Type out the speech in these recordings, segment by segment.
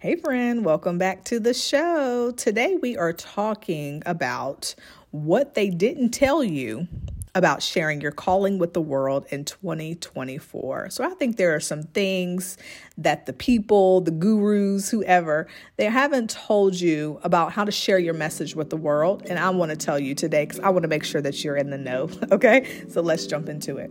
Hey, friend, welcome back to the show. Today we are talking about what they didn't tell you about sharing your calling with the world in 2024. So I think there are some things that the people, the gurus, whoever, they haven't told you about how to share your message with the world. And I want to tell you today because I want to make sure that you're in the know. Okay, so let's jump into it.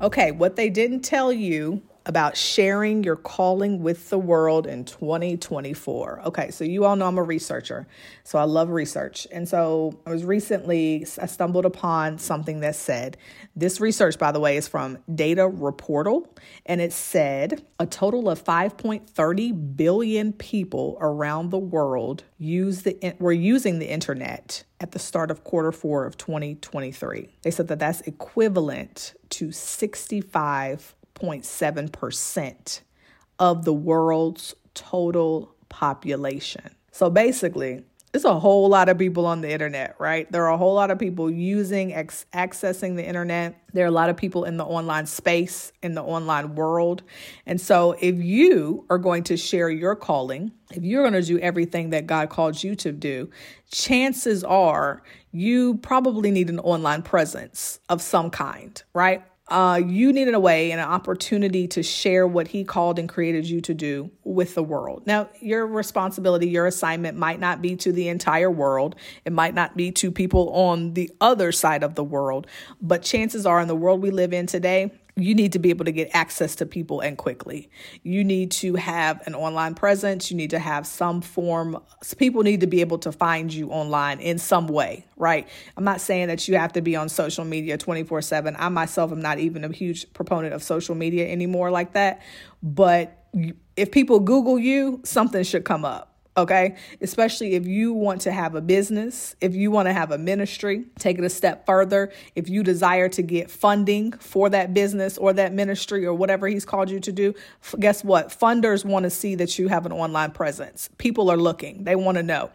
Okay, what they didn't tell you about sharing your calling with the world in 2024. Okay, so you all know I'm a researcher, so I love research. And so I was recently, I stumbled upon something that said this research, by the way, is from Data Reportal, and it said a total of 5.30 billion people around the world use the were using the internet at the start of quarter four of 2023. They said that that's equivalent to 65 6.7% of the world's total population. So basically, it's a whole lot of people on the internet, right? There are a whole lot of people using, ex- accessing the internet. There are a lot of people in the online space, in the online world. And so, if you are going to share your calling, if you're going to do everything that God called you to do, chances are you probably need an online presence of some kind, right? Uh, you needed a way and an opportunity to share what he called and created you to do with the world. Now, your responsibility, your assignment might not be to the entire world. It might not be to people on the other side of the world, but chances are in the world we live in today, you need to be able to get access to people and quickly. You need to have an online presence. You need to have some form, people need to be able to find you online in some way, right? I'm not saying that you have to be on social media 24 7. I myself am not even a huge proponent of social media anymore like that. But if people Google you, something should come up okay? Especially if you want to have a business, if you want to have a ministry, take it a step further. If you desire to get funding for that business or that ministry or whatever he's called you to do, guess what? Funders want to see that you have an online presence. People are looking, they want to know.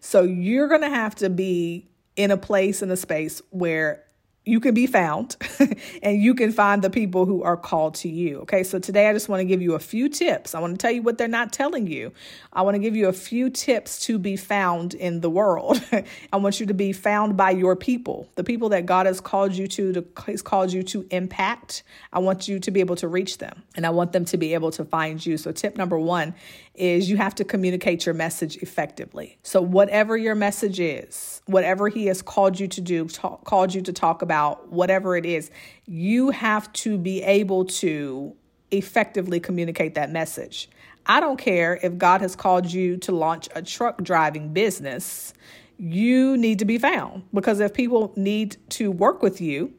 So you're going to have to be in a place in a space where you can be found and you can find the people who are called to you. Okay, so today I just want to give you a few tips. I want to tell you what they're not telling you. I want to give you a few tips to be found in the world. I want you to be found by your people, the people that God has called you to, to has called you to impact. I want you to be able to reach them and I want them to be able to find you. So, tip number one is you have to communicate your message effectively. So, whatever your message is, whatever He has called you to do, called you to talk about, whatever it is, you have to be able to effectively communicate that message. I don't care if God has called you to launch a truck driving business, you need to be found because if people need to work with you,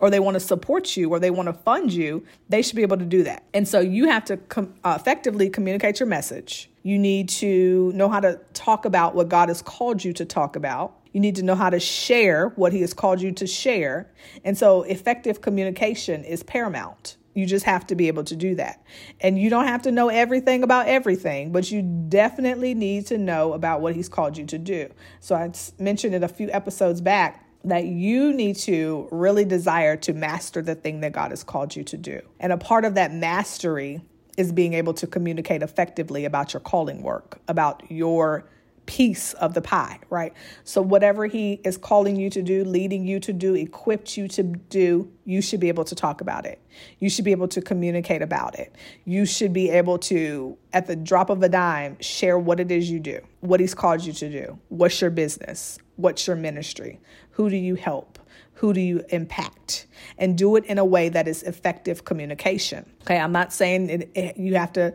or they want to support you or they want to fund you, they should be able to do that. And so you have to com- uh, effectively communicate your message. You need to know how to talk about what God has called you to talk about. You need to know how to share what He has called you to share. And so effective communication is paramount. You just have to be able to do that. And you don't have to know everything about everything, but you definitely need to know about what He's called you to do. So I mentioned it a few episodes back that you need to really desire to master the thing that God has called you to do. And a part of that mastery is being able to communicate effectively about your calling work, about your piece of the pie, right? So, whatever He is calling you to do, leading you to do, equipped you to do, you should be able to talk about it. You should be able to communicate about it. You should be able to, at the drop of a dime, share what it is you do, what He's called you to do. What's your business? What's your ministry? Who do you help? Who do you impact? And do it in a way that is effective communication. Okay, I'm not saying it, it, you have to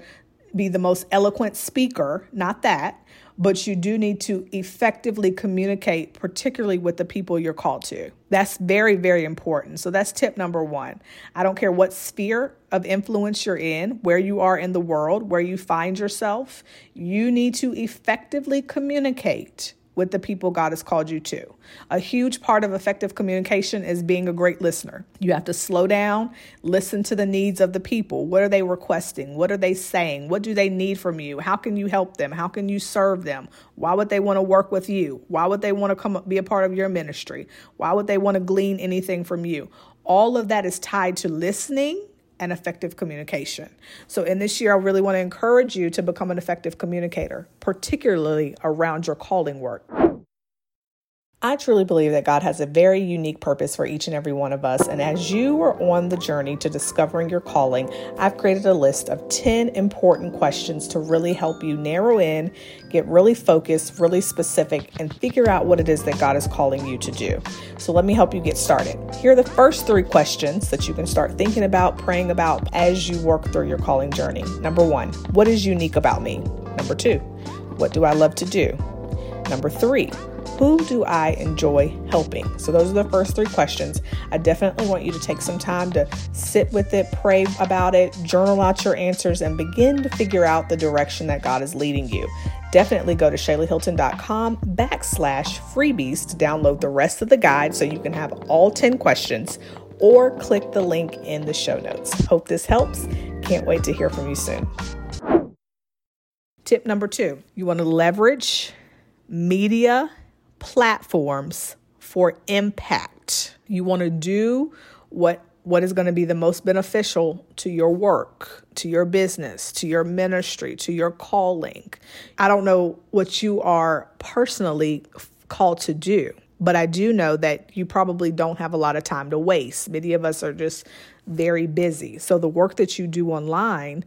be the most eloquent speaker, not that, but you do need to effectively communicate, particularly with the people you're called to. That's very, very important. So that's tip number one. I don't care what sphere of influence you're in, where you are in the world, where you find yourself, you need to effectively communicate with the people God has called you to. A huge part of effective communication is being a great listener. You have to slow down, listen to the needs of the people. What are they requesting? What are they saying? What do they need from you? How can you help them? How can you serve them? Why would they want to work with you? Why would they want to come be a part of your ministry? Why would they want to glean anything from you? All of that is tied to listening and effective communication. So, in this year, I really want to encourage you to become an effective communicator, particularly around your calling work. I truly believe that God has a very unique purpose for each and every one of us. And as you are on the journey to discovering your calling, I've created a list of 10 important questions to really help you narrow in, get really focused, really specific, and figure out what it is that God is calling you to do. So let me help you get started. Here are the first three questions that you can start thinking about, praying about as you work through your calling journey. Number one, what is unique about me? Number two, what do I love to do? Number three, who do I enjoy helping? So, those are the first three questions. I definitely want you to take some time to sit with it, pray about it, journal out your answers, and begin to figure out the direction that God is leading you. Definitely go to ShaylaHilton.com backslash freebies to download the rest of the guide so you can have all 10 questions or click the link in the show notes. Hope this helps. Can't wait to hear from you soon. Tip number two you want to leverage media platforms for impact. You want to do what what is going to be the most beneficial to your work, to your business, to your ministry, to your calling. I don't know what you are personally called to do, but I do know that you probably don't have a lot of time to waste. Many of us are just very busy. So the work that you do online,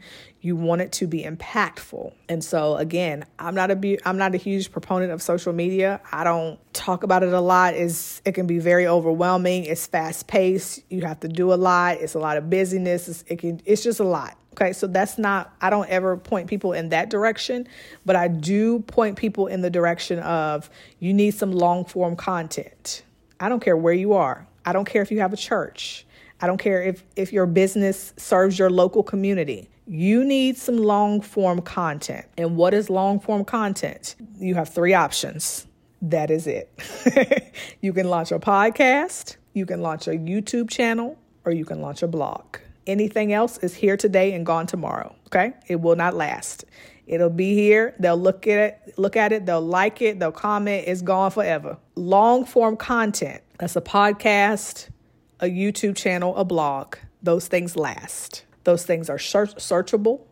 you want it to be impactful. And so again, I'm not a I'm not a huge proponent of social media. I don't talk about it a lot. It can be very overwhelming. It's fast paced. You have to do a lot. It's a lot of busyness. It's, it can it's just a lot. Okay, so that's not, I don't ever point people in that direction, but I do point people in the direction of you need some long form content. I don't care where you are. I don't care if you have a church. I don't care if, if your business serves your local community. You need some long form content. And what is long form content? You have three options. That is it. you can launch a podcast, you can launch a YouTube channel, or you can launch a blog. Anything else is here today and gone tomorrow. Okay? It will not last. It'll be here. They'll look at it, look at it, they'll like it, they'll comment. It's gone forever. Long form content. That's a podcast, a YouTube channel, a blog, those things last. Those things are search- searchable.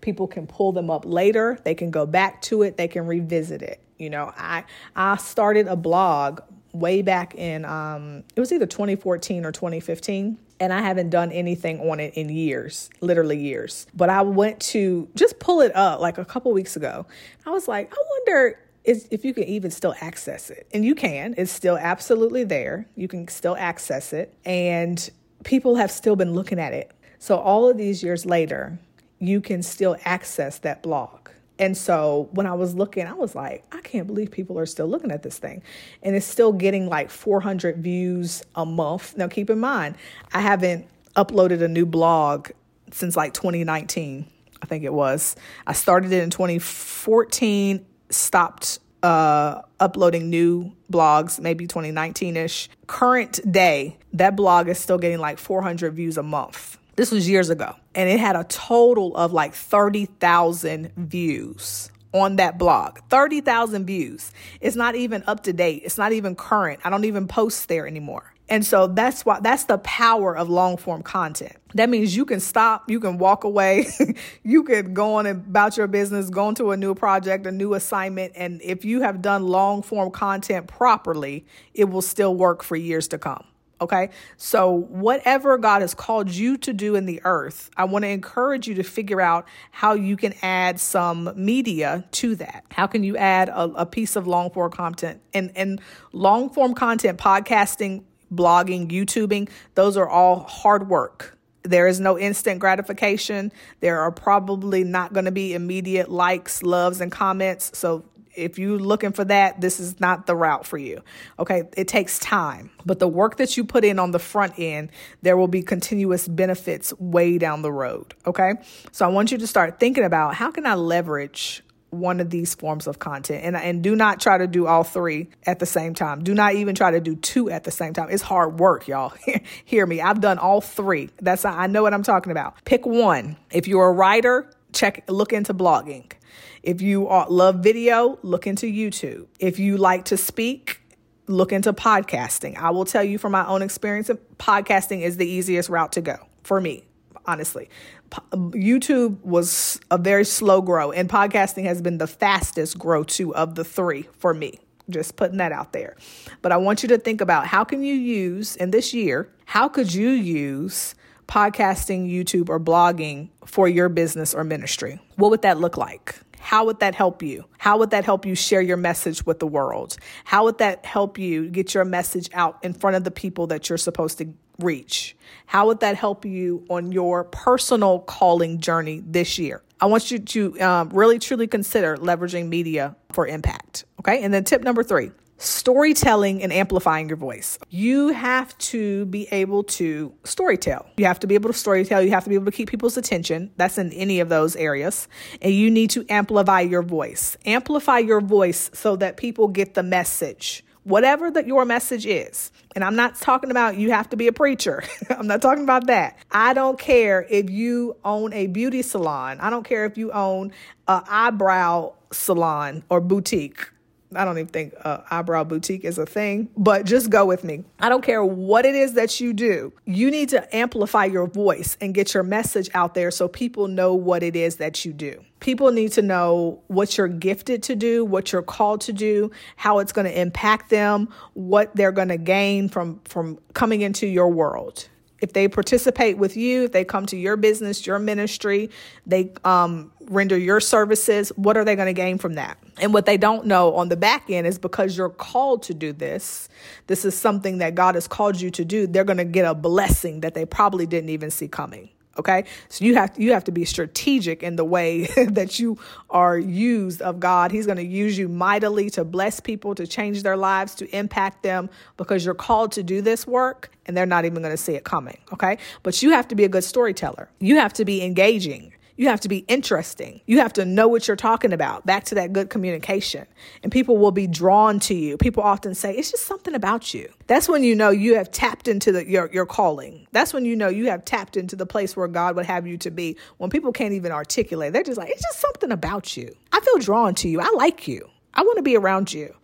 People can pull them up later. They can go back to it. They can revisit it. You know, I I started a blog way back in um, it was either 2014 or 2015 and I haven't done anything on it in years, literally years. But I went to just pull it up like a couple weeks ago. I was like, I wonder is if you can even still access it. And you can, it's still absolutely there. You can still access it. And people have still been looking at it. So all of these years later, you can still access that blog. And so when I was looking, I was like, I can't believe people are still looking at this thing. And it's still getting like 400 views a month. Now, keep in mind, I haven't uploaded a new blog since like 2019, I think it was. I started it in 2014 stopped uh, uploading new blogs, maybe 2019 ish. Current day, that blog is still getting like 400 views a month. This was years ago. And it had a total of like 30,000 views on that blog. 30,000 views. It's not even up to date. It's not even current. I don't even post there anymore. And so that's why that's the power of long form content. That means you can stop, you can walk away, you can go on about your business, go into a new project, a new assignment. And if you have done long form content properly, it will still work for years to come. Okay. So, whatever God has called you to do in the earth, I want to encourage you to figure out how you can add some media to that. How can you add a, a piece of long form content and, and long form content, podcasting, blogging, YouTubing? Those are all hard work. There is no instant gratification. There are probably not going to be immediate likes, loves, and comments. So if you're looking for that, this is not the route for you. Okay, it takes time, but the work that you put in on the front end, there will be continuous benefits way down the road. Okay, so I want you to start thinking about how can I leverage one of these forms of content and and do not try to do all three at the same time. Do not even try to do two at the same time. It's hard work, y'all. Hear me. I've done all three. That's I know what I'm talking about. Pick one. If you're a writer, check look into blogging. If you are, love video, look into YouTube. If you like to speak, look into podcasting. I will tell you from my own experience, podcasting is the easiest route to go for me, honestly. YouTube was a very slow grow, and podcasting has been the fastest grow too of the three for me. Just putting that out there. But I want you to think about how can you use in this year, how could you use podcasting, YouTube, or blogging for your business or ministry? What would that look like? How would that help you? How would that help you share your message with the world? How would that help you get your message out in front of the people that you're supposed to reach? How would that help you on your personal calling journey this year? I want you to um, really truly consider leveraging media for impact. Okay. And then tip number three storytelling and amplifying your voice. You have to be able to storytell. You have to be able to storytell. You have to be able to keep people's attention. That's in any of those areas. And you need to amplify your voice. Amplify your voice so that people get the message. Whatever that your message is. And I'm not talking about you have to be a preacher. I'm not talking about that. I don't care if you own a beauty salon. I don't care if you own a eyebrow salon or boutique I don't even think uh, eyebrow boutique is a thing, but just go with me. I don't care what it is that you do. You need to amplify your voice and get your message out there so people know what it is that you do. People need to know what you're gifted to do, what you're called to do, how it's going to impact them, what they're going to gain from from coming into your world if they participate with you, if they come to your business, your ministry, they um, render your services, what are they going to gain from that? And what they don't know on the back end is because you're called to do this, this is something that God has called you to do, they're going to get a blessing that they probably didn't even see coming. Okay. So you have you have to be strategic in the way that you are used of God. He's going to use you mightily to bless people, to change their lives, to impact them because you're called to do this work and they're not even going to see it coming. Okay. But you have to be a good storyteller. You have to be engaging. You have to be interesting. You have to know what you're talking about. Back to that good communication. And people will be drawn to you. People often say, it's just something about you. That's when you know you have tapped into the, your, your calling. That's when you know you have tapped into the place where God would have you to be. When people can't even articulate, they're just like, it's just something about you. I feel drawn to you. I like you. I want to be around you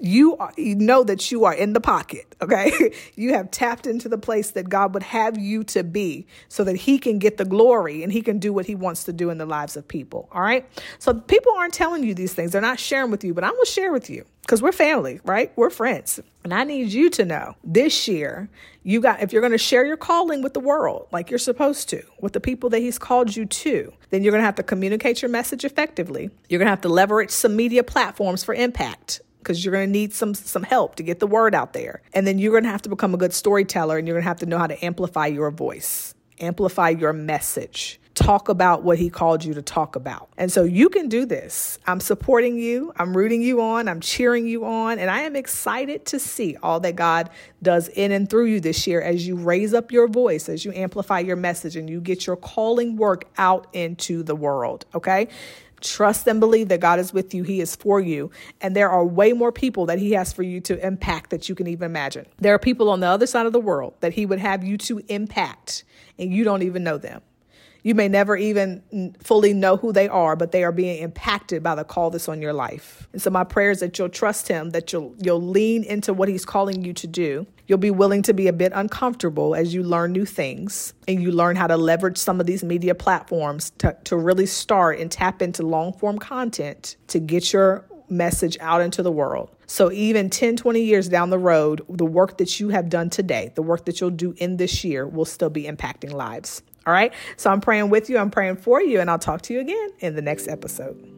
you, know that you are in the pocket, okay? you have tapped into the place that God would have you to be so that He can get the glory and He can do what He wants to do in the lives of people, all right? So people aren't telling you these things, they're not sharing with you, but I'm gonna share with you because we're family, right? We're friends. And I need you to know this year, you got, if you're going to share your calling with the world like you're supposed to, with the people that He's called you to, then you're going to have to communicate your message effectively. You're going to have to leverage some media platforms for impact because you're going to need some some help to get the word out there. And then you're going to have to become a good storyteller and you're going to have to know how to amplify your voice, amplify your message. Talk about what he called you to talk about. And so you can do this. I'm supporting you. I'm rooting you on. I'm cheering you on. And I am excited to see all that God does in and through you this year as you raise up your voice, as you amplify your message, and you get your calling work out into the world. Okay. Trust and believe that God is with you. He is for you. And there are way more people that He has for you to impact that you can even imagine. There are people on the other side of the world that He would have you to impact, and you don't even know them. You may never even fully know who they are, but they are being impacted by the call that's on your life. And so my prayer is that you'll trust him, that you'll you'll lean into what he's calling you to do, You'll be willing to be a bit uncomfortable as you learn new things and you learn how to leverage some of these media platforms to, to really start and tap into long form content to get your message out into the world. So even 10, 20 years down the road, the work that you have done today, the work that you'll do in this year will still be impacting lives. All right. So I'm praying with you. I'm praying for you. And I'll talk to you again in the next episode.